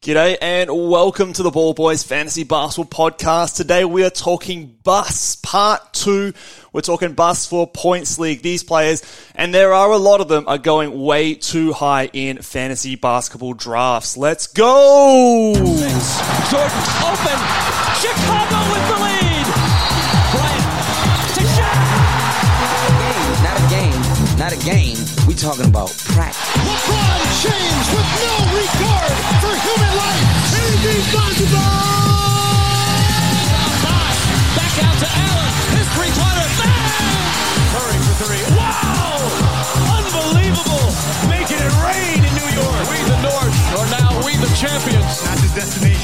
G'day and welcome to the Ball Boys Fantasy Basketball Podcast. Today we are talking bus part two. We're talking bus for points league. These players, and there are a lot of them, are going way too high in fantasy basketball drafts. Let's go! Jordan open. Chicago with the lead. Bryant to Shaq. Not a game, not a game. We talking about practice. LeBron James with no regard for human life. Anything possible. Back out to Allen. His three-pointer. Bang! Curry for three. Wow! Unbelievable. Making it rain in New York. We the North are now we the champions. Not the destination,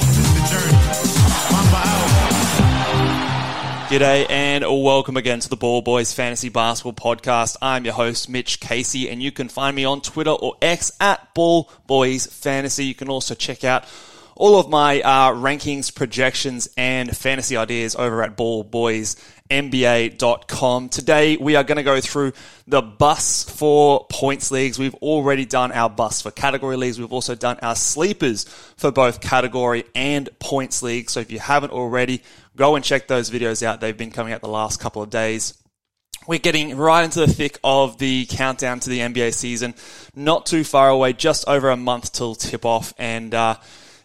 G'day and welcome again to the Ball Boys Fantasy Basketball Podcast. I'm your host, Mitch Casey, and you can find me on Twitter or X at Ball Boys Fantasy. You can also check out all of my uh, rankings, projections, and fantasy ideas over at ballboysnba.com. Today, we are going to go through the bus for points leagues. We've already done our bus for category leagues. We've also done our sleepers for both category and points leagues. So if you haven't already, go and check those videos out. They've been coming out the last couple of days. We're getting right into the thick of the countdown to the NBA season. Not too far away, just over a month till tip off. And, uh,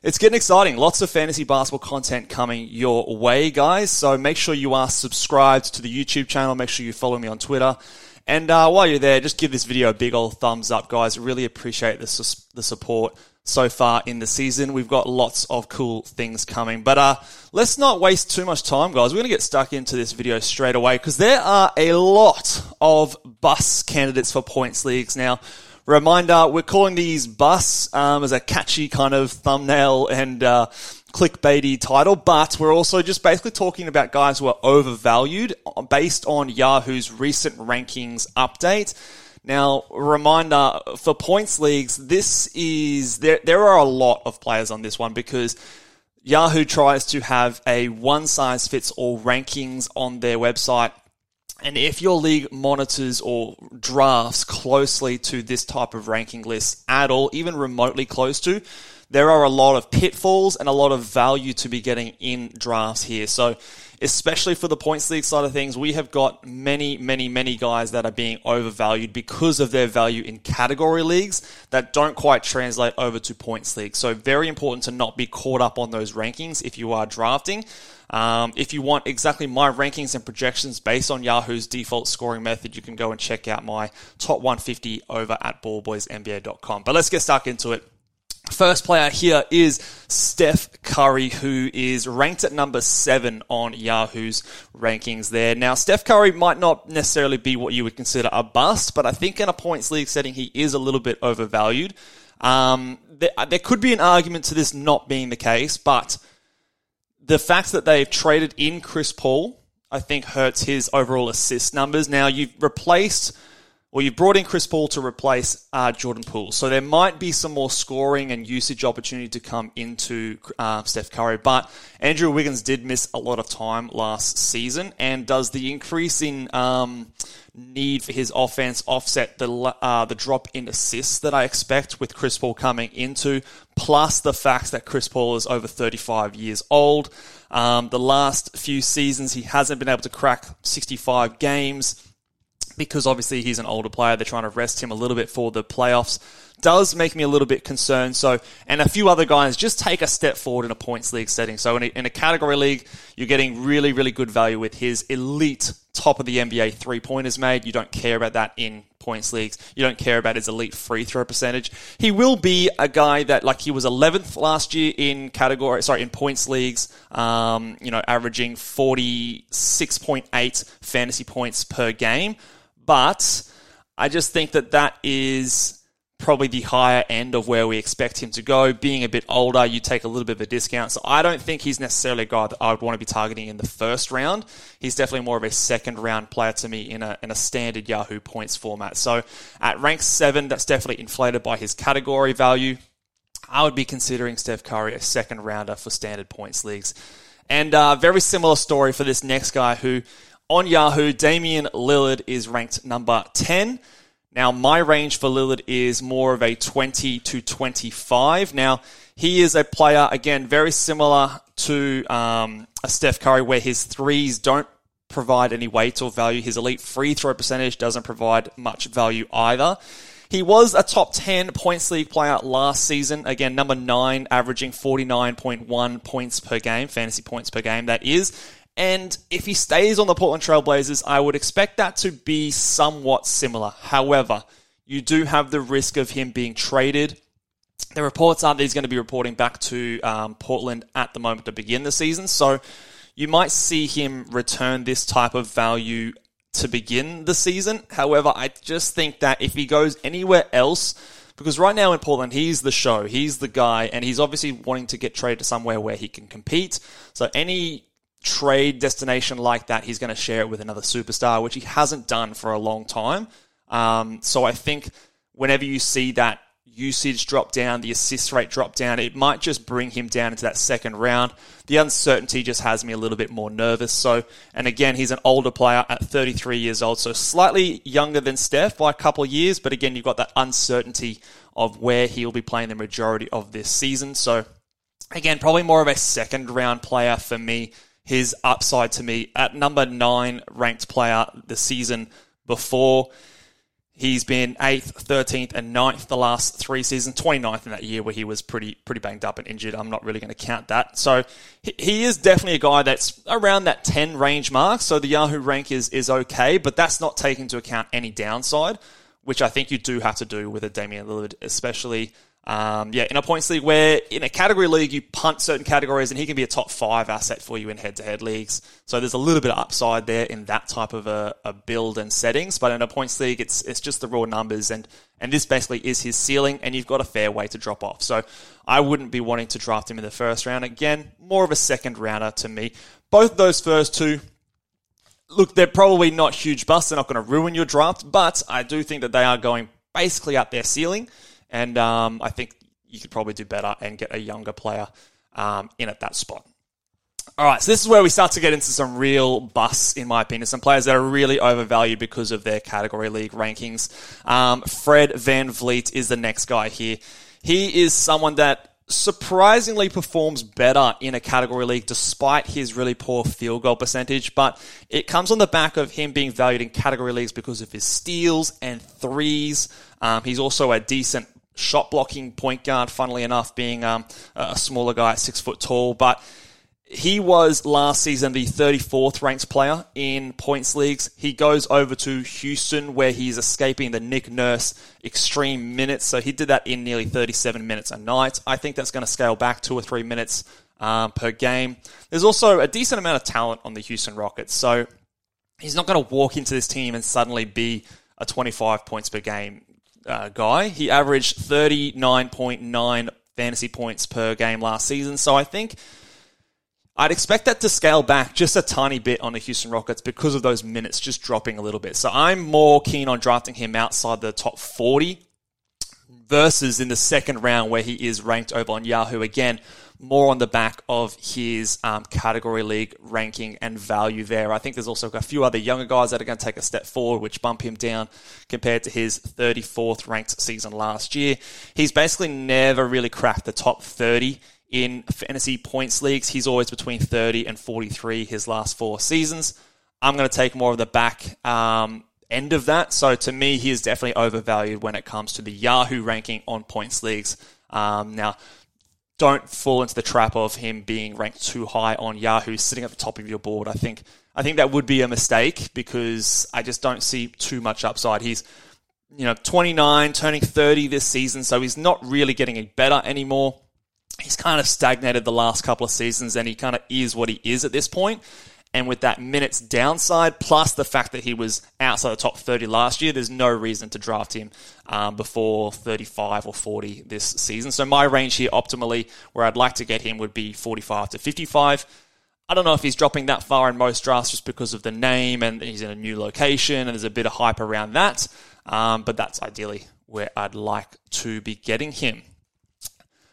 it's getting exciting. Lots of fantasy basketball content coming your way, guys. So make sure you are subscribed to the YouTube channel. Make sure you follow me on Twitter. And uh, while you're there, just give this video a big old thumbs up, guys. Really appreciate the, sus- the support so far in the season. We've got lots of cool things coming. But uh, let's not waste too much time, guys. We're going to get stuck into this video straight away because there are a lot of bus candidates for points leagues now. Reminder, we're calling these bus um, as a catchy kind of thumbnail and uh, clickbaity title, but we're also just basically talking about guys who are overvalued based on Yahoo's recent rankings update. Now, reminder for points leagues, this is there. There are a lot of players on this one because Yahoo tries to have a one size fits all rankings on their website. And if your league monitors or drafts closely to this type of ranking list at all, even remotely close to, there are a lot of pitfalls and a lot of value to be getting in drafts here. So, especially for the points league side of things, we have got many, many, many guys that are being overvalued because of their value in category leagues that don't quite translate over to points leagues. So, very important to not be caught up on those rankings if you are drafting. Um, if you want exactly my rankings and projections based on Yahoo's default scoring method, you can go and check out my top 150 over at ballboysnba.com. But let's get stuck into it. First player here is Steph Curry, who is ranked at number seven on Yahoo's rankings there. Now, Steph Curry might not necessarily be what you would consider a bust, but I think in a points league setting, he is a little bit overvalued. Um, there, there could be an argument to this not being the case, but the fact that they've traded in Chris Paul, I think, hurts his overall assist numbers. Now, you've replaced well, you've brought in Chris Paul to replace uh, Jordan Poole. So there might be some more scoring and usage opportunity to come into uh, Steph Curry. But Andrew Wiggins did miss a lot of time last season. And does the increase in um, need for his offense offset the, uh, the drop in assists that I expect with Chris Paul coming into, plus the fact that Chris Paul is over 35 years old? Um, the last few seasons, he hasn't been able to crack 65 games because obviously he's an older player. They're trying to rest him a little bit for the playoffs. does make me a little bit concerned. So, and a few other guys just take a step forward in a points league setting. So, in a, in a category league, you're getting really, really good value with his elite top of the NBA three pointers made. You don't care about that in points leagues. You don't care about his elite free throw percentage. He will be a guy that, like, he was 11th last year in category, sorry, in points leagues, um, you know, averaging 46.8 fantasy points per game. But I just think that that is probably the higher end of where we expect him to go. Being a bit older, you take a little bit of a discount. So I don't think he's necessarily a guy that I would want to be targeting in the first round. He's definitely more of a second round player to me in a, in a standard Yahoo points format. So at rank seven, that's definitely inflated by his category value. I would be considering Steph Curry a second rounder for standard points leagues. And uh, very similar story for this next guy who on Yahoo, Damian Lillard is ranked number 10. Now, my range for Lillard is more of a 20 to 25. Now, he is a player, again, very similar to um, a Steph Curry, where his threes don't provide any weight or value. His elite free throw percentage doesn't provide much value either. He was a top 10 points league player last season. Again, number nine, averaging 49.1 points per game, fantasy points per game, that is. And if he stays on the Portland Trailblazers, I would expect that to be somewhat similar. However, you do have the risk of him being traded. The reports are that he's going to be reporting back to um, Portland at the moment to begin the season. So you might see him return this type of value to begin the season. However, I just think that if he goes anywhere else, because right now in Portland, he's the show, he's the guy, and he's obviously wanting to get traded to somewhere where he can compete. So any trade destination like that, he's going to share it with another superstar, which he hasn't done for a long time. Um, so I think whenever you see that usage drop down, the assist rate drop down, it might just bring him down into that second round. The uncertainty just has me a little bit more nervous. So, and again, he's an older player at 33 years old, so slightly younger than Steph by a couple of years. But again, you've got that uncertainty of where he'll be playing the majority of this season. So, again, probably more of a second round player for me his upside to me at number nine ranked player the season before. He's been 8th, 13th, and 9th the last three seasons, 29th in that year where he was pretty pretty banged up and injured. I'm not really going to count that. So he is definitely a guy that's around that 10 range mark. So the Yahoo rank is, is okay, but that's not taking into account any downside, which I think you do have to do with a Damian Lillard, especially – um, yeah, in a points league where in a category league you punt certain categories and he can be a top five asset for you in head to head leagues. So there's a little bit of upside there in that type of a, a, build and settings. But in a points league, it's it's just the raw numbers and and this basically is his ceiling and you've got a fair way to drop off. So I wouldn't be wanting to draft him in the first round. Again, more of a second rounder to me. Both those first two look, they're probably not huge busts. They're not going to ruin your draft, but I do think that they are going basically at their ceiling. And um, I think you could probably do better and get a younger player um, in at that spot. All right, so this is where we start to get into some real busts, in my opinion. Some players that are really overvalued because of their category league rankings. Um, Fred VanVleet is the next guy here. He is someone that surprisingly performs better in a category league despite his really poor field goal percentage, but it comes on the back of him being valued in category leagues because of his steals and threes. Um, he's also a decent shot blocking point guard, funnily enough, being um, a smaller guy six foot tall. But he was last season the 34th ranked player in points leagues. He goes over to Houston where he's escaping the Nick Nurse extreme minutes. So he did that in nearly 37 minutes a night. I think that's going to scale back two or three minutes um, per game. There's also a decent amount of talent on the Houston Rockets. So he's not going to walk into this team and suddenly be a 25 points per game uh, guy. He averaged 39.9 fantasy points per game last season. So I think I'd expect that to scale back just a tiny bit on the Houston Rockets because of those minutes just dropping a little bit. So I'm more keen on drafting him outside the top 40 versus in the second round where he is ranked over on Yahoo. Again, more on the back of his um, category league ranking and value there. I think there's also a few other younger guys that are going to take a step forward, which bump him down compared to his 34th ranked season last year. He's basically never really cracked the top 30 in fantasy points leagues. He's always between 30 and 43 his last four seasons. I'm going to take more of the back um, end of that. So to me, he is definitely overvalued when it comes to the Yahoo ranking on points leagues. Um, now, don't fall into the trap of him being ranked too high on Yahoo, sitting at the top of your board. I think I think that would be a mistake because I just don't see too much upside. He's you know 29, turning 30 this season, so he's not really getting any better anymore. He's kind of stagnated the last couple of seasons, and he kind of is what he is at this point. And with that minutes downside, plus the fact that he was outside the top 30 last year, there's no reason to draft him um, before 35 or 40 this season. So my range here, optimally, where I'd like to get him would be 45 to 55. I don't know if he's dropping that far in most drafts just because of the name and he's in a new location and there's a bit of hype around that. Um, but that's ideally where I'd like to be getting him.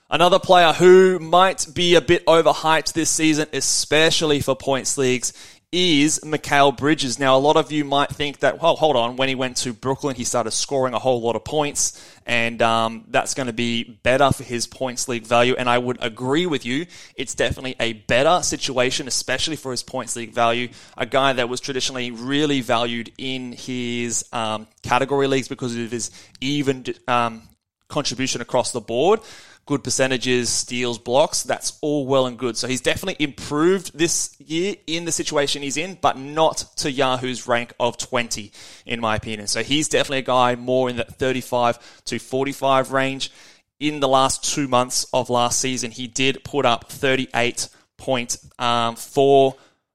Another player who might be a bit overhyped this season, especially for points leagues, is Mikal Bridges. Now, a lot of you might think that, well, hold on, when he went to Brooklyn, he started scoring a whole lot of points, and um, that's going to be better for his points league value. And I would agree with you. It's definitely a better situation, especially for his points league value. A guy that was traditionally really valued in his um, category leagues because of his even um, contribution across the board good percentages, steals, blocks. That's all well and good. So he's definitely improved this year in the situation he's in, but not to Yahoo's rank of 20, in my opinion. So he's definitely a guy more in that 35 to 45 range. In the last two months of last season, he did put up 38.4 um,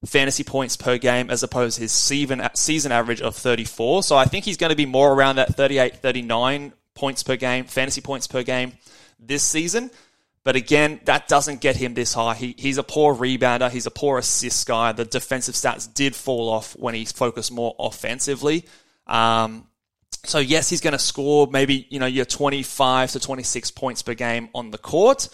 fantasy points per game as opposed to his season, season average of 34. So I think he's going to be more around that 38, 39 points per game, fantasy points per game this season. But again, that doesn't get him this high. He, he's a poor rebounder. He's a poor assist guy. The defensive stats did fall off when he focused more offensively. Um, so yes, he's going to score maybe you know your 25 to 26 points per game on the court,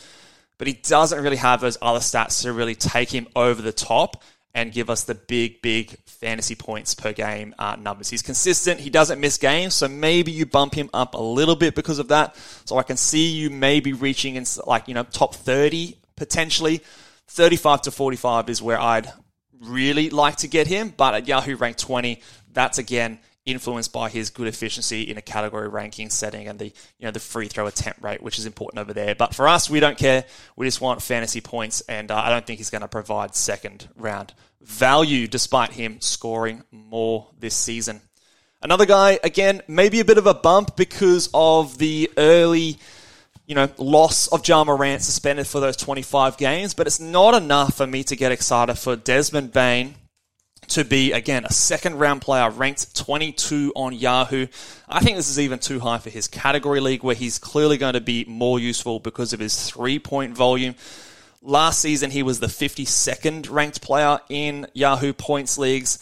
but he doesn't really have those other stats to really take him over the top and give us the big, big fantasy points per game uh, numbers. He's consistent. He doesn't miss games, so maybe you bump him up a little bit because of that. So I can see you maybe reaching in like you know top thirty potentially. Thirty-five to forty-five is where I'd really like to get him, but at Yahoo rank twenty, that's again influenced by his good efficiency in a category ranking setting and the you know the free throw attempt rate, which is important over there. But for us, we don't care. We just want fantasy points, and uh, I don't think he's going to provide second round value despite him scoring more this season. Another guy, again, maybe a bit of a bump because of the early, you know, loss of Ja Morant suspended for those 25 games, but it's not enough for me to get excited for Desmond Bane to be, again, a second round player ranked 22 on Yahoo. I think this is even too high for his category league where he's clearly going to be more useful because of his three point volume. Last season, he was the 52nd ranked player in Yahoo points leagues.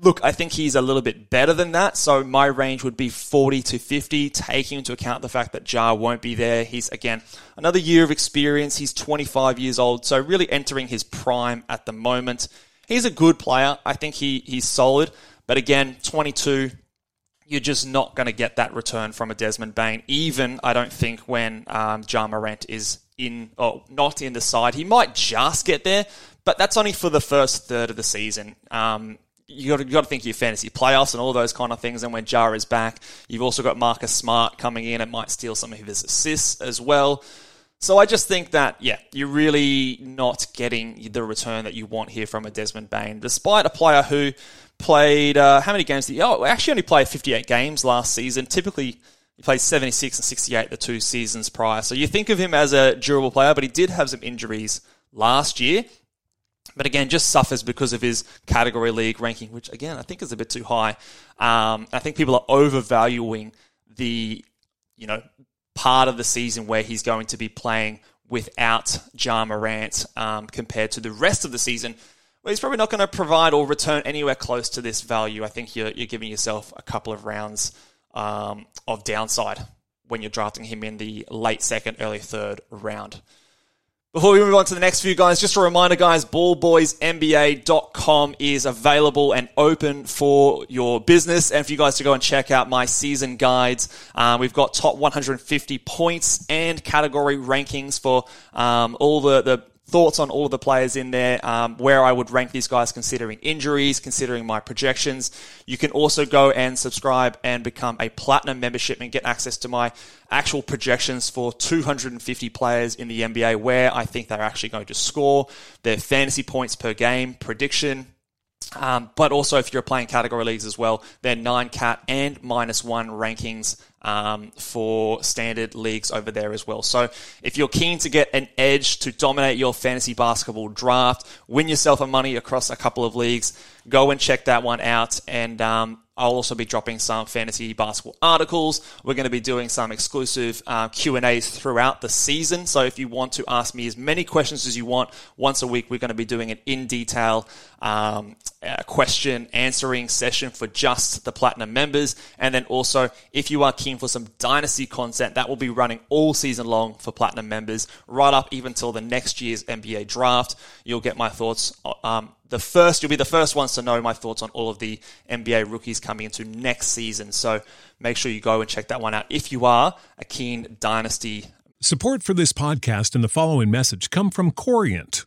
Look, I think he's a little bit better than that. So my range would be 40 to 50, taking into account the fact that Ja won't be there. He's, again, another year of experience. He's 25 years old, so really entering his prime at the moment. He's a good player. I think he, he's solid. But again, 22, you're just not going to get that return from a Desmond Bane. even, I don't think, when um, Ja Morant is in, or not in the side. He might just get there, but that's only for the first third of the season. Um, you got, got to think of your fantasy playoffs and all those kind of things. And when Ja is back, you've also got Marcus Smart coming in and might steal some of his assists as well. So I just think that, yeah, you're really not getting the return that you want here from a Desmond Bane, despite a player who played, uh, how many games did he, oh, actually only played 58 games last season. Typically, he played 76 and 68 the two seasons prior. So you think of him as a durable player, but he did have some injuries last year. But again, just suffers because of his category league ranking, which again, I think is a bit too high. Um, I think people are overvaluing the, you know, part of the season where he's going to be playing without Ja Morant um, compared to the rest of the season, where he's probably not going to provide or return anywhere close to this value. I think you're, you're giving yourself a couple of rounds um, of downside when you're drafting him in the late second, early third round. Before we move on to the next few guys, just a reminder, guys, ballboysnba.com is available and open for your business and for you guys to go and check out my season guides. Uh, we've got top 150 points and category rankings for um, all the, the thoughts on all of the players in there, um, where I would rank these guys considering injuries, considering my projections. You can also go and subscribe and become a platinum membership and get access to my actual projections for 250 players in the NBA, where I think they're actually going to score, their fantasy points per game, prediction, um, but also, if you're playing category leagues as well, they're nine cat and minus one rankings um, for standard leagues over there as well. So, if you're keen to get an edge to dominate your fantasy basketball draft, win yourself a money across a couple of leagues, go and check that one out. And um, I'll also be dropping some fantasy basketball articles. We're going to be doing some exclusive uh, Q and A's throughout the season. So if you want to ask me as many questions as you want once a week, we're going to be doing an in detail um, uh, question answering session for just the platinum members. And then also, if you are keen for some dynasty content, that will be running all season long for platinum members, right up even till the next year's NBA draft. You'll get my thoughts um, the first, you'll be the first ones to know my thoughts on all of the NBA rookies coming into next season. So make sure you go and check that one out if you are a keen dynasty. Support for this podcast and the following message come from Corient.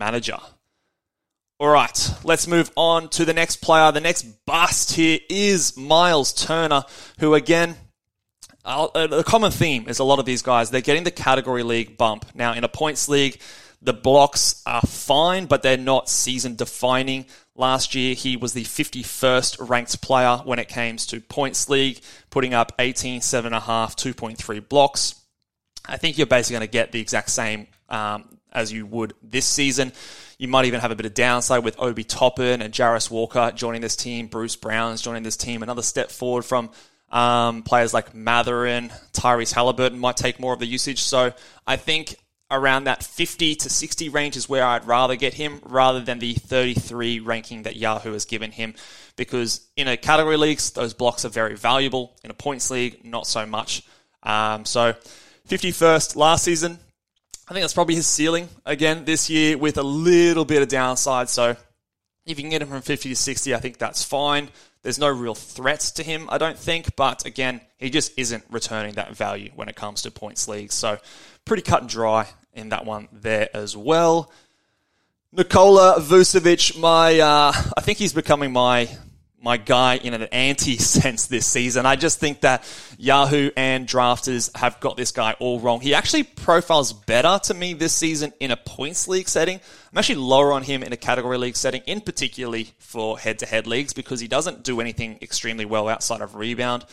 Manager. All right, let's move on to the next player. The next bust here is Miles Turner, who again, uh, the common theme is a lot of these guys, they're getting the category league bump. Now, in a points league, the blocks are fine, but they're not season defining. Last year, he was the 51st ranked player when it came to points league, putting up 18, 7.5, 2.3 blocks. I think you're basically going to get the exact same um, as you would this season. You might even have a bit of downside with Obi Toppin and Jarace Walker joining this team. Bruce Brown's joining this team. Another step forward from um, players like Mathurin, Tyrese Halliburton might take more of the usage. So I think around that 50 to 60 range is where I'd rather get him rather than the 33 ranking that Yahoo has given him. Because in a category leagues, those blocks are very valuable. In a points league, not so much. Um, so 51st last season, I think that's probably his ceiling again this year with a little bit of downside. So if you can get him from 50 to 60, I think that's fine. There's no real threats to him, I don't think. But again, he just isn't returning that value when it comes to points leagues. So pretty cut and dry in that one there as well. Nikola Vucevic, my uh, I think he's becoming my my guy in an anti sense this season. I just think that Yahoo and drafters have got this guy all wrong. He actually profiles better to me this season in a points league setting. I'm actually lower on him in a category league setting, in particularly for head to head leagues, because he doesn't do anything extremely well outside of rebound.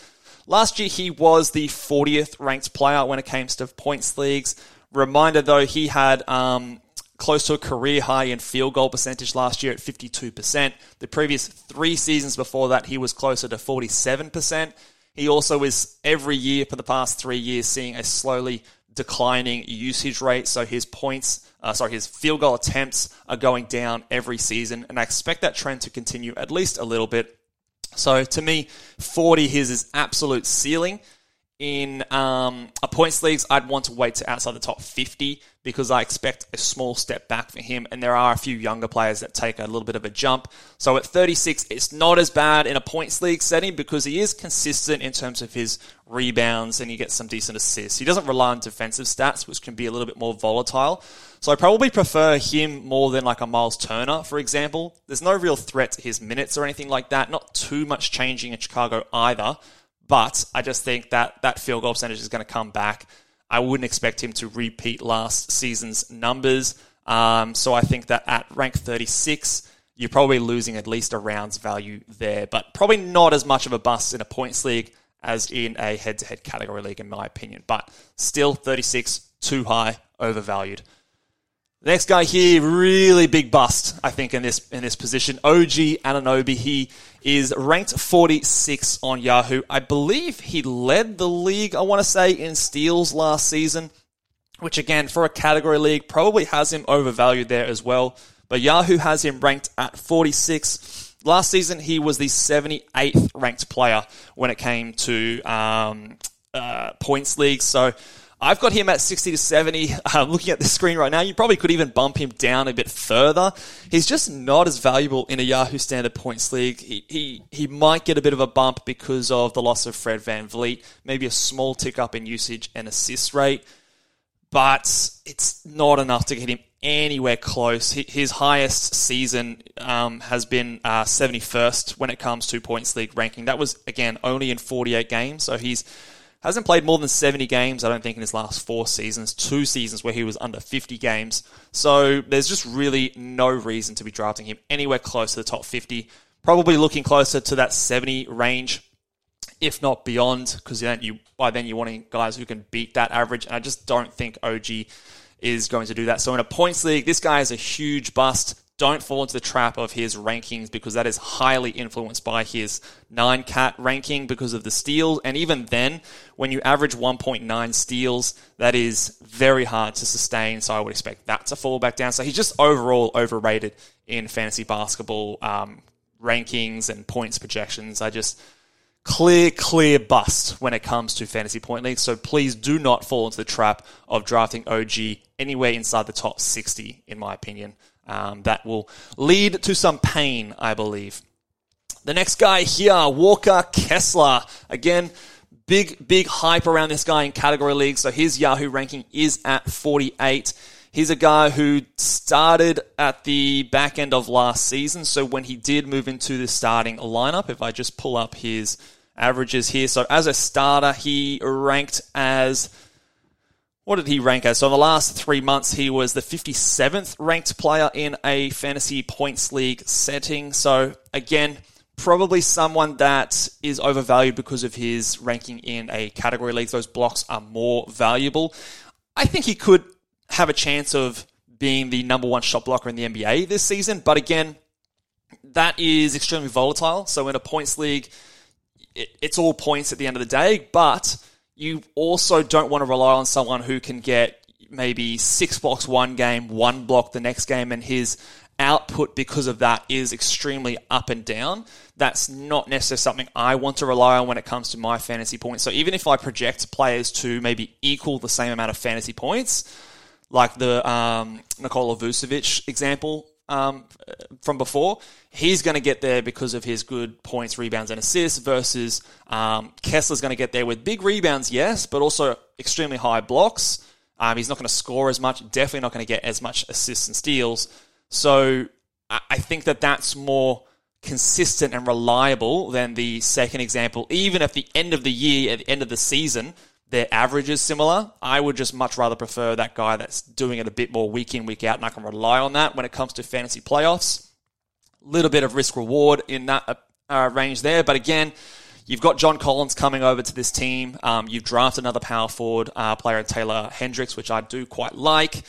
Last year, he was the 40th ranked player when it came to points leagues. Reminder though, he had um, close to a career high in field goal percentage last year at 52%. The previous three seasons before that, he was closer to 47%. He also is every year for the past three years seeing a slowly declining usage rate. So his points, uh, sorry, his field goal attempts are going down every season. And I expect that trend to continue at least a little bit. So to me, 40 his is absolute ceiling. In um, a points leagues, I'd want to wait to outside the top 50 because I expect a small step back for him. And there are a few younger players that take a little bit of a jump. So at 36, it's not as bad in a points league setting because he is consistent in terms of his rebounds and he gets some decent assists. He doesn't rely on defensive stats, which can be a little bit more volatile. So I probably prefer him more than like a Miles Turner, for example. There's no real threat to his minutes or anything like that. Not too much changing in Chicago either. But I just think that that field goal percentage is going to come back. I wouldn't expect him to repeat last season's numbers. Um, so I think that at rank 36, you're probably losing at least a round's value there, but probably not as much of a bust in a points league as in a head to head category league, in my opinion. But still, 36, too high, overvalued. Next guy here, really big bust, I think, in this in this position. OG Anunoby. He is ranked 46 on Yahoo. I believe he led the league, I want to say, in steals last season, which again, for a category league, probably has him overvalued there as well. But Yahoo has him ranked at 46. Last season, he was the 78th ranked player when it came to um, uh, points league. So I've got him at 60 to 70. Um, looking at the screen right now, you probably could even bump him down a bit further. He's just not as valuable in a Yahoo Standard Points League. He, he, he might get a bit of a bump because of the loss of Fred Van VanVleet, maybe a small tick up in usage and assist rate, but it's not enough to get him anywhere close. His highest season um, has been uh, 71st when it comes to Points League ranking. That was, again, only in 48 games, so he's Hasn't played more than 70 games, I don't think, in his last four seasons, two seasons where he was under 50 games. So there's just really no reason to be drafting him anywhere close to the top 50. Probably looking closer to that 70 range, if not beyond, because then you by then you're wanting guys who can beat that average. And I just don't think OG is going to do that. So in a points league, this guy is a huge bust don't fall into the trap of his rankings because that is highly influenced by his 9 cat ranking because of the steals. And even then, when you average 1.9 steals, that is very hard to sustain. So I would expect that to fall back down. So he's just overall overrated in fantasy basketball um, rankings and points projections. I just clear, clear bust when it comes to fantasy point leagues. So please do not fall into the trap of drafting OG anywhere inside the top 60, in my opinion. Um, that will lead to some pain, I believe. The next guy here, Walker Kessler. Again, big, big hype around this guy in category leagues. So his Yahoo ranking is at 48. He's a guy who started at the back end of last season. So when he did move into the starting lineup, if I just pull up his averages here. So as a starter, he ranked as what did he rank as? So in the last three months, he was the 57th ranked player in a fantasy points league setting. So again, probably someone that is overvalued because of his ranking in a category league. Those blocks are more valuable. I think he could have a chance of being the number one shot blocker in the NBA this season. But again, that is extremely volatile. So in a points league, it's all points at the end of the day. But you also don't want to rely on someone who can get maybe six blocks one game, one block the next game, and his output because of that is extremely up and down. That's not necessarily something I want to rely on when it comes to my fantasy points. So even if I project players to maybe equal the same amount of fantasy points, like the um, Nikola Vucevic example um, from before, he's going to get there because of his good points, rebounds, and assists versus um, Kessler's going to get there with big rebounds, yes, but also extremely high blocks. Um, he's not going to score as much, definitely not going to get as much assists and steals. So I think that that's more consistent and reliable than the second example. Even at the end of the year, at the end of the season, their average is similar. I would just much rather prefer that guy that's doing it a bit more week in, week out, and I can rely on that when it comes to fantasy playoffs. Little bit of risk reward in that uh, uh, range there, but again, you've got John Collins coming over to this team. Um, you've drafted another power forward uh, player, Taylor Hendricks, which I do quite like.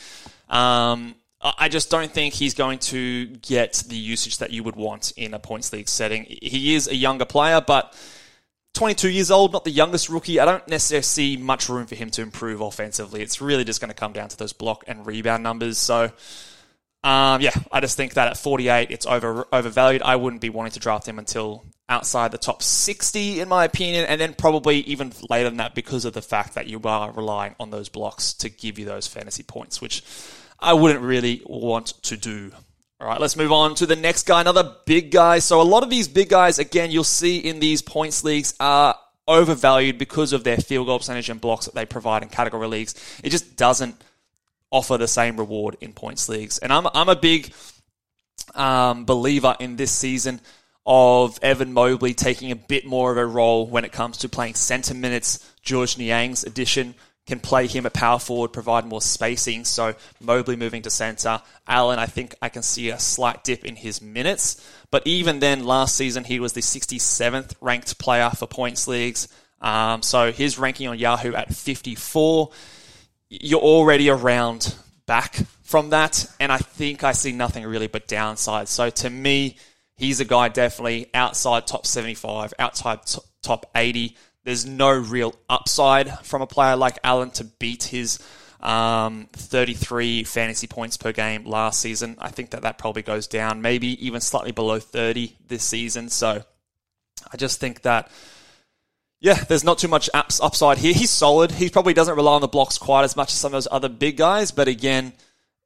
Um, I just don't think he's going to get the usage that you would want in a points league setting. He is a younger player, but 22 years old, not the youngest rookie. I don't necessarily see much room for him to improve offensively. It's really just going to come down to those block and rebound numbers. So Um, yeah, I just think that at 48, it's over overvalued. I wouldn't be wanting to draft him until outside the top 60, in my opinion, and then probably even later than that because of the fact that you are relying on those blocks to give you those fantasy points, which I wouldn't really want to do. All right, let's move on to the next guy, another big guy. So a lot of these big guys, again, you'll see in these points leagues are overvalued because of their field goal percentage and blocks that they provide in category leagues. It just doesn't offer the same reward in points leagues. And I'm, I'm a big um, believer in this season of Evan Mobley taking a bit more of a role when it comes to playing centre minutes. George Niang's addition can play him at power forward, provide more spacing. So Mobley moving to centre. Allen, I think I can see a slight dip in his minutes. But even then, last season, he was the 67th ranked player for points leagues. Um, so his ranking on Yahoo at 54. You're already around back from that. And I think I see nothing really but downside. So to me, he's a guy definitely outside top 75, outside top 80. There's no real upside from a player like Allen to beat his um, 33 fantasy points per game last season. I think that that probably goes down, maybe even slightly below 30 this season. So I just think that, yeah, there's not too much ups, upside here. He's solid. He probably doesn't rely on the blocks quite as much as some of those other big guys, but again,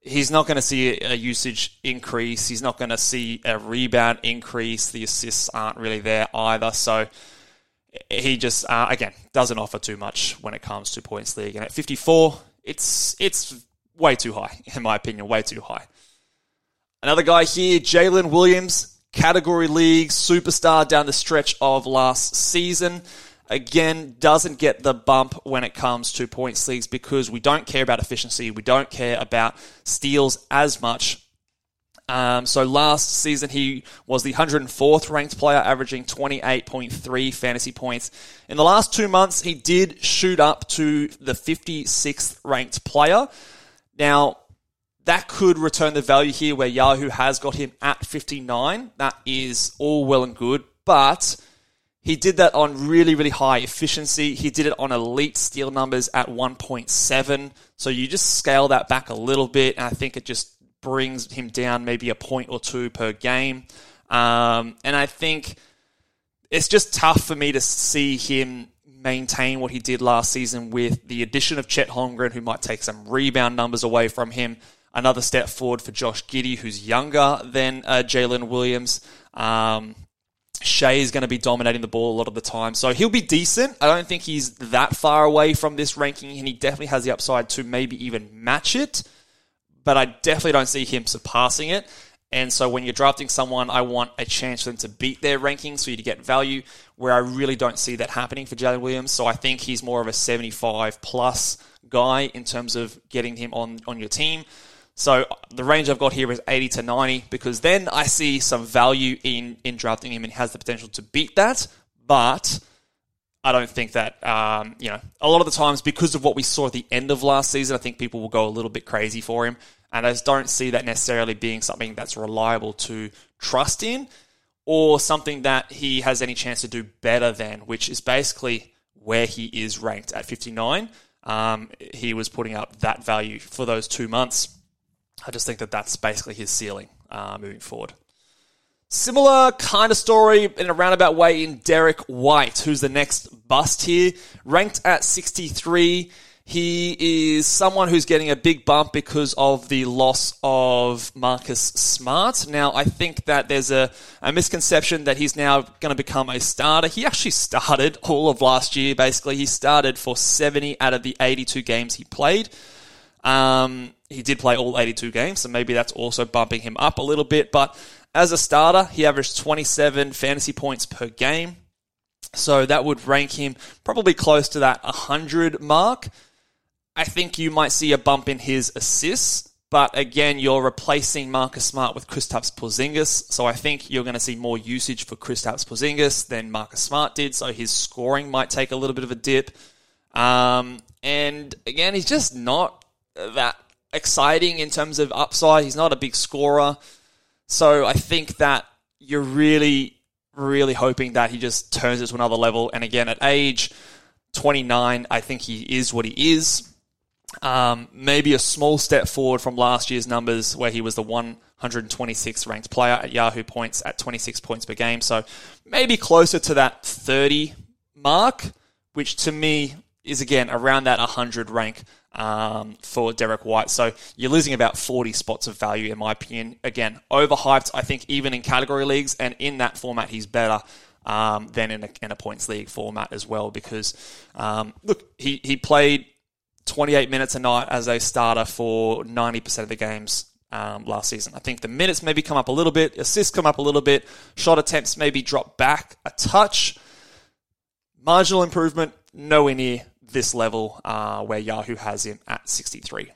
he's not going to see a usage increase. He's not going to see a rebound increase. The assists aren't really there either. So he just, uh, again, doesn't offer too much when it comes to points league. And at 54, it's it's way too high, in my opinion, way too high. Another guy here, Jalen Williams, category league superstar down the stretch of last season. Again, doesn't get the bump when it comes to points leagues because we don't care about efficiency. We don't care about steals as much. Um, so last season he was the 104th ranked player, averaging 28.3 fantasy points. In the last two months, he did shoot up to the 56th ranked player. Now, that could return the value here where Yahoo has got him at 59. That is all well and good, but he did that on really, really high efficiency. He did it on elite steal numbers at 1.7. So you just scale that back a little bit, and I think it just brings him down maybe a point or two per game. Um, and I think it's just tough for me to see him maintain what he did last season with the addition of Chet Holmgren, who might take some rebound numbers away from him. Another step forward for Josh Giddey, who's younger than uh, Jalen Williams. Um, Shai is going to be dominating the ball a lot of the time. So he'll be decent. I don't think he's that far away from this ranking, and he definitely has the upside to maybe even match it but I definitely don't see him surpassing it. And so when you're drafting someone, I want a chance for them to beat their rankings so you to get value, where I really don't see that happening for Jalen Williams. So I think he's more of a 75 plus guy in terms of getting him on, on your team. So the range I've got here is 80 to 90 because then I see some value in, in drafting him and has the potential to beat that. But I don't think that, um, you know, a lot of the times because of what we saw at the end of last season, I think people will go a little bit crazy for him. And I just don't see that necessarily being something that's reliable to trust in or something that he has any chance to do better than, which is basically where he is ranked at 59. Um, he was putting up that value for those two months. I just think that that's basically his ceiling uh, moving forward. Similar kind of story in a roundabout way in Derrick White, who's the next bust here. Ranked at 63. He is someone who's getting a big bump because of the loss of Marcus Smart. Now, I think that there's a, a misconception that he's now going to become a starter. He actually started all of last year, basically. He started for 70 out of the 82 games he played. Um, he did play all 82 games, so maybe that's also bumping him up a little bit. But as a starter, he averaged 27 fantasy points per game. So that would rank him probably close to that 100 mark. I think you might see a bump in his assists, but again, you're replacing Marcus Smart with Kristaps Porzingis, so I think you're going to see more usage for Kristaps Porzingis than Marcus Smart did. So his scoring might take a little bit of a dip. Um, and again, he's just not that exciting in terms of upside. He's not a big scorer. So I think that you're really, really hoping that he just turns it to another level. And again, at age 29, I think he is what he is. Um, maybe a small step forward from last year's numbers where he was the 126th ranked player at Yahoo points at 26 points per game. So maybe closer to that 30 mark, which to me is again around that 100 rank um, for Derrick White. So you're losing about 40 spots of value, in my opinion. Again, overhyped, I think, even in category leagues, and in that format, he's better. Um, than in a, in a, points league format as well, because um, look, he, he played 28 minutes a night as a starter for 90% of the games um, last season. I think the minutes maybe come up a little bit, assists come up a little bit, shot attempts maybe drop back a touch. Marginal improvement, nowhere near this level uh, where Yahoo has him at 63.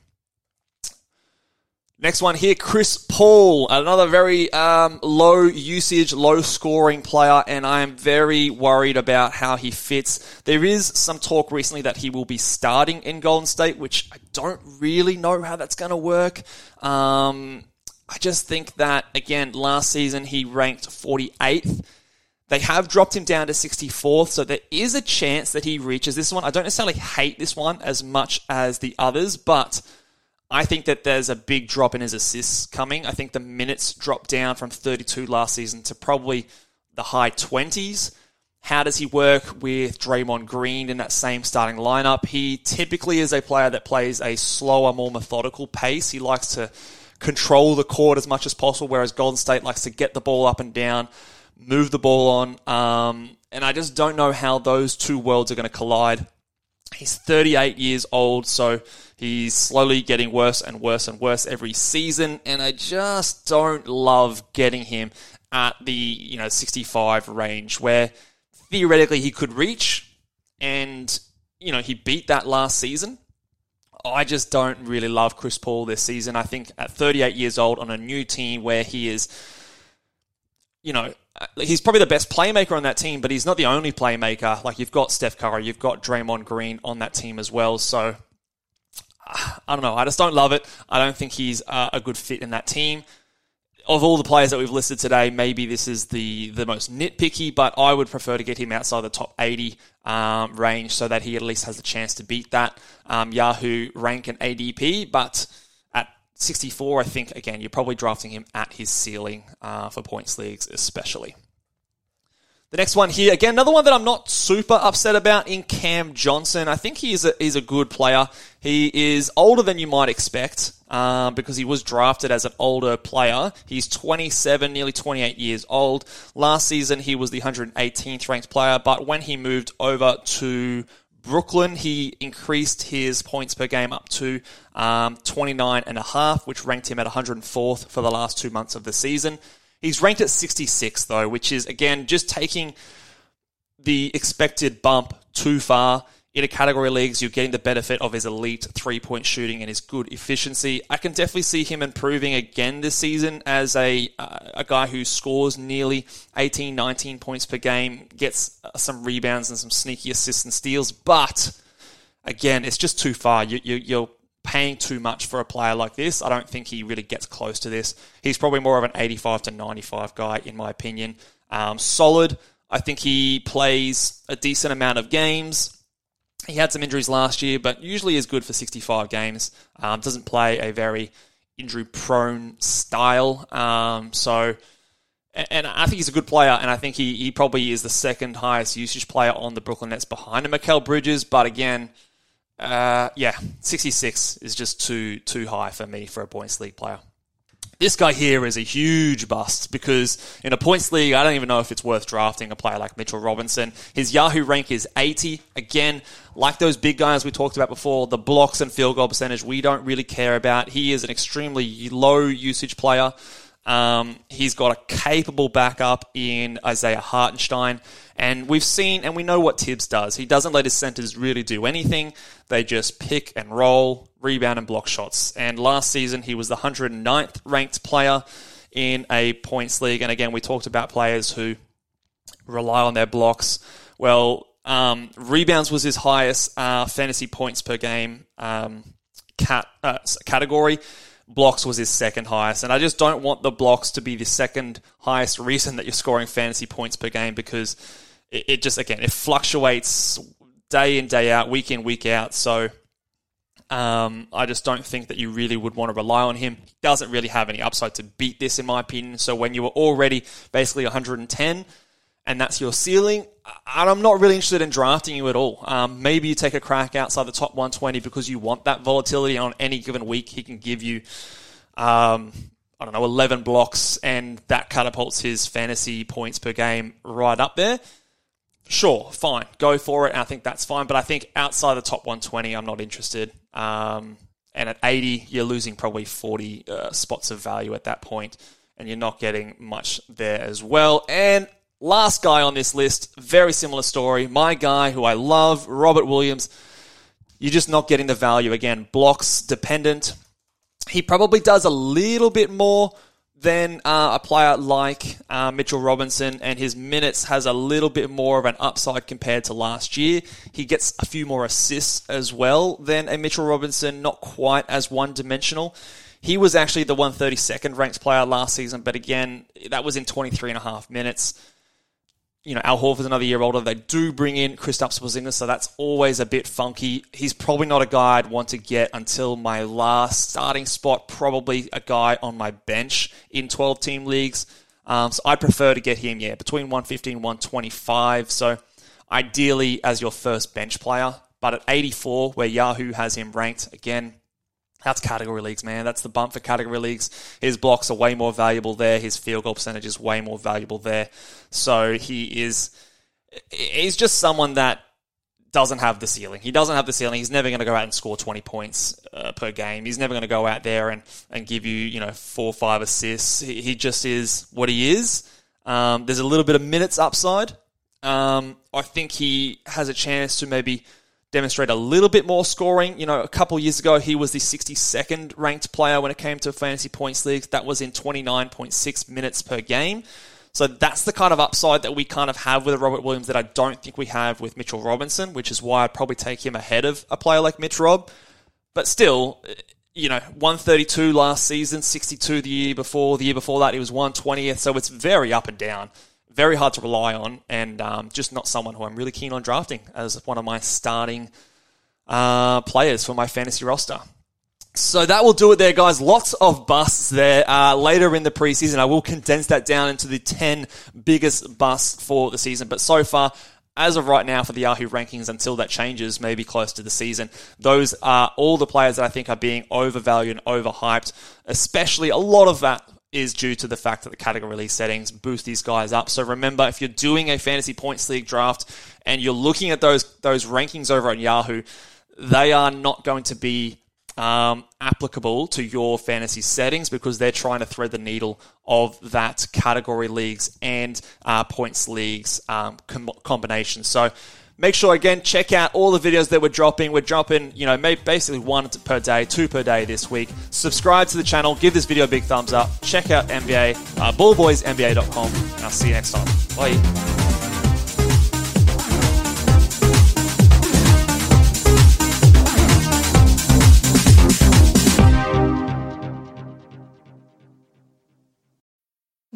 Next one here, Chris Paul, another very um, low usage, low scoring player, and I am very worried about how he fits. There is some talk recently that he will be starting in Golden State, which I don't really know how that's going to work. Um, I just think that, again, last season he ranked 48th. They have dropped him down to 64th, so there is a chance that he reaches this one. I don't necessarily hate this one as much as the others, but I think that there's a big drop in his assists coming. I think the minutes drop down from 32 last season to probably the high 20s. How does he work with Draymond Green in that same starting lineup? He typically is a player that plays a slower, more methodical pace. He likes to control the court as much as possible, whereas Golden State likes to get the ball up and down, move the ball on. Um, and I just don't know how those two worlds are going to collide. He's 38 years old, so he's slowly getting worse and worse and worse every season, and I just don't love getting him at the you know 65 range where theoretically he could reach, and you know he beat that last season. I just don't really love Chris Paul this season. I think at 38 years old on a new team where he is, you know, he's probably the best playmaker on that team, but he's not the only playmaker. Like you've got Steph Curry, you've got Draymond Green on that team as well. So I don't know. I just don't love it. I don't think he's uh, a good fit in that team. Of all the players that we've listed today, maybe this is the, the most nitpicky, but I would prefer to get him outside the top 80 um, range so that he at least has a chance to beat that um, Yahoo rank and ADP. But 64, I think, again, you're probably drafting him at his ceiling uh, for points leagues, especially. The next one here, again, another one that I'm not super upset about in Cam Johnson. I think he is a, he's a good player. He is older than you might expect uh, because he was drafted as an older player. He's 27, nearly 28 years old. Last season, he was the 118th ranked player, but when he moved over to Brooklyn, he increased his points per game up to um, 29 and a half, which ranked him at 104th for the last two months of the season. He's ranked at 66 though, which is again just taking the expected bump too far in a category leagues, you're getting the benefit of his elite three point shooting and his good efficiency. I can definitely see him improving again this season as a uh, a guy who scores nearly 18, 19 points per game, gets uh, some rebounds and some sneaky assists and steals. But again, it's just too far. You, you, you're paying too much for a player like this. I don't think he really gets close to this. He's probably more of an 85 to 95 guy, in my opinion. Um, solid. I think he plays a decent amount of games. He had some injuries last year, but usually is good for 65 games. Um, doesn't play a very injury prone style. Um, so, and I think he's a good player, and I think he, he probably is the second highest usage player on the Brooklyn Nets behind him, Mikal Bridges. But again, uh, yeah, 66 is just too too high for me for a points league player. This guy here is a huge bust because in a points league, I don't even know if it's worth drafting a player like Mitchell Robinson. His Yahoo rank is 80. Again, like those big guys we talked about before, the blocks and field goal percentage we don't really care about. He is an extremely low usage player. Um, he's got a capable backup in Isaiah Hartenstein. And we've seen and we know what Thibs does. He doesn't let his centers really do anything. They just pick and roll, rebound and block shots. And last season he was the 109th ranked player in a points league. And again, we talked about players who rely on their blocks. Well, um, rebounds was his highest uh, fantasy points per game um, cat, uh, category blocks was his second highest. And I just don't want the blocks to be the second highest reason that you're scoring fantasy points per game because it, it just, again, it fluctuates day in, day out, week in, week out. So Um, I just don't think that you really would want to rely on him. He doesn't really have any upside to beat this, in my opinion. So when you were already basically 110 and that's your ceiling, and I'm not really interested in drafting you at all. Um, maybe you take a crack outside the top 120 because you want that volatility on any given week. He can give you, um, I don't know, 11 blocks, and that catapults his fantasy points per game right up there. Sure, fine, go for it. I think that's fine, but I think outside the top 120, I'm not interested. Um, and at 80, you're losing probably 40 uh, spots of value at that point, and you're not getting much there as well. And Last guy on this list, very similar story. My guy who I love, Robert Williams. You're just not getting the value. Again, blocks dependent. He probably does a little bit more than uh, a player like uh, Mitchell Robinson, and his minutes has a little bit more of an upside compared to last year. He gets a few more assists as well than a Mitchell Robinson, not quite as one dimensional. He was actually the 132nd ranked player last season, but again, that was in 23 and a half minutes you know, Al Horford's another year older. They do bring in Kristaps Porzingis, so that's always a bit funky. He's probably not a guy I'd want to get until my last starting spot, probably a guy on my bench in 12 team leagues. Um, so I'd prefer to get him, yeah, between 150 and 125. So ideally as your first bench player. But at 84, where Yahoo has him ranked, again, that's category leagues, man. That's the bump for category leagues. His blocks are way more valuable there. His field goal percentage is way more valuable there. So he is, he's just someone that doesn't have the ceiling. He doesn't have the ceiling. He's never going to go out and score 20 points uh, per game. He's never going to go out there and, and give you, you know, four or five assists. He, he just is what he is. Um, there's a little bit of minutes upside. Um, I think he has a chance to maybe demonstrate a little bit more scoring. You know, a couple years ago, he was the 62nd ranked player when it came to fantasy points leagues. That was in 29.6 minutes per game. So that's the kind of upside that we kind of have with Robert Williams that I don't think we have with Mitchell Robinson, which is why I'd probably take him ahead of a player like Mitch Rob. But still, eh, you know, 132 last season, 62 the year before. The year before that, he was 120th. So it's very up and down very hard to rely on, and um, just not someone who I'm really keen on drafting as one of my starting uh, players for my fantasy roster. So that will do it there, guys. Lots of busts there. Uh, later in the preseason, I will condense that down into the 10 biggest busts for the season. But so far, as of right now for the Yahoo rankings, until that changes, maybe close to the season, those are all the players that I think are being overvalued and overhyped, especially a lot of that is due to the fact that the category release settings boost these guys up. So remember, if you're doing a fantasy points league draft and you're looking at those those rankings over on Yahoo, they are not going to be um, applicable to your fantasy settings because they're trying to thread the needle of that category leagues and uh, points leagues um, com- combination. So Make sure again check out all the videos that we're dropping. We're dropping, you know, basically one per day, two per day this week. Subscribe to the channel, give this video a big thumbs up. Check out NBA, uh, ballboysnba.com, and I'll see you next time. Bye.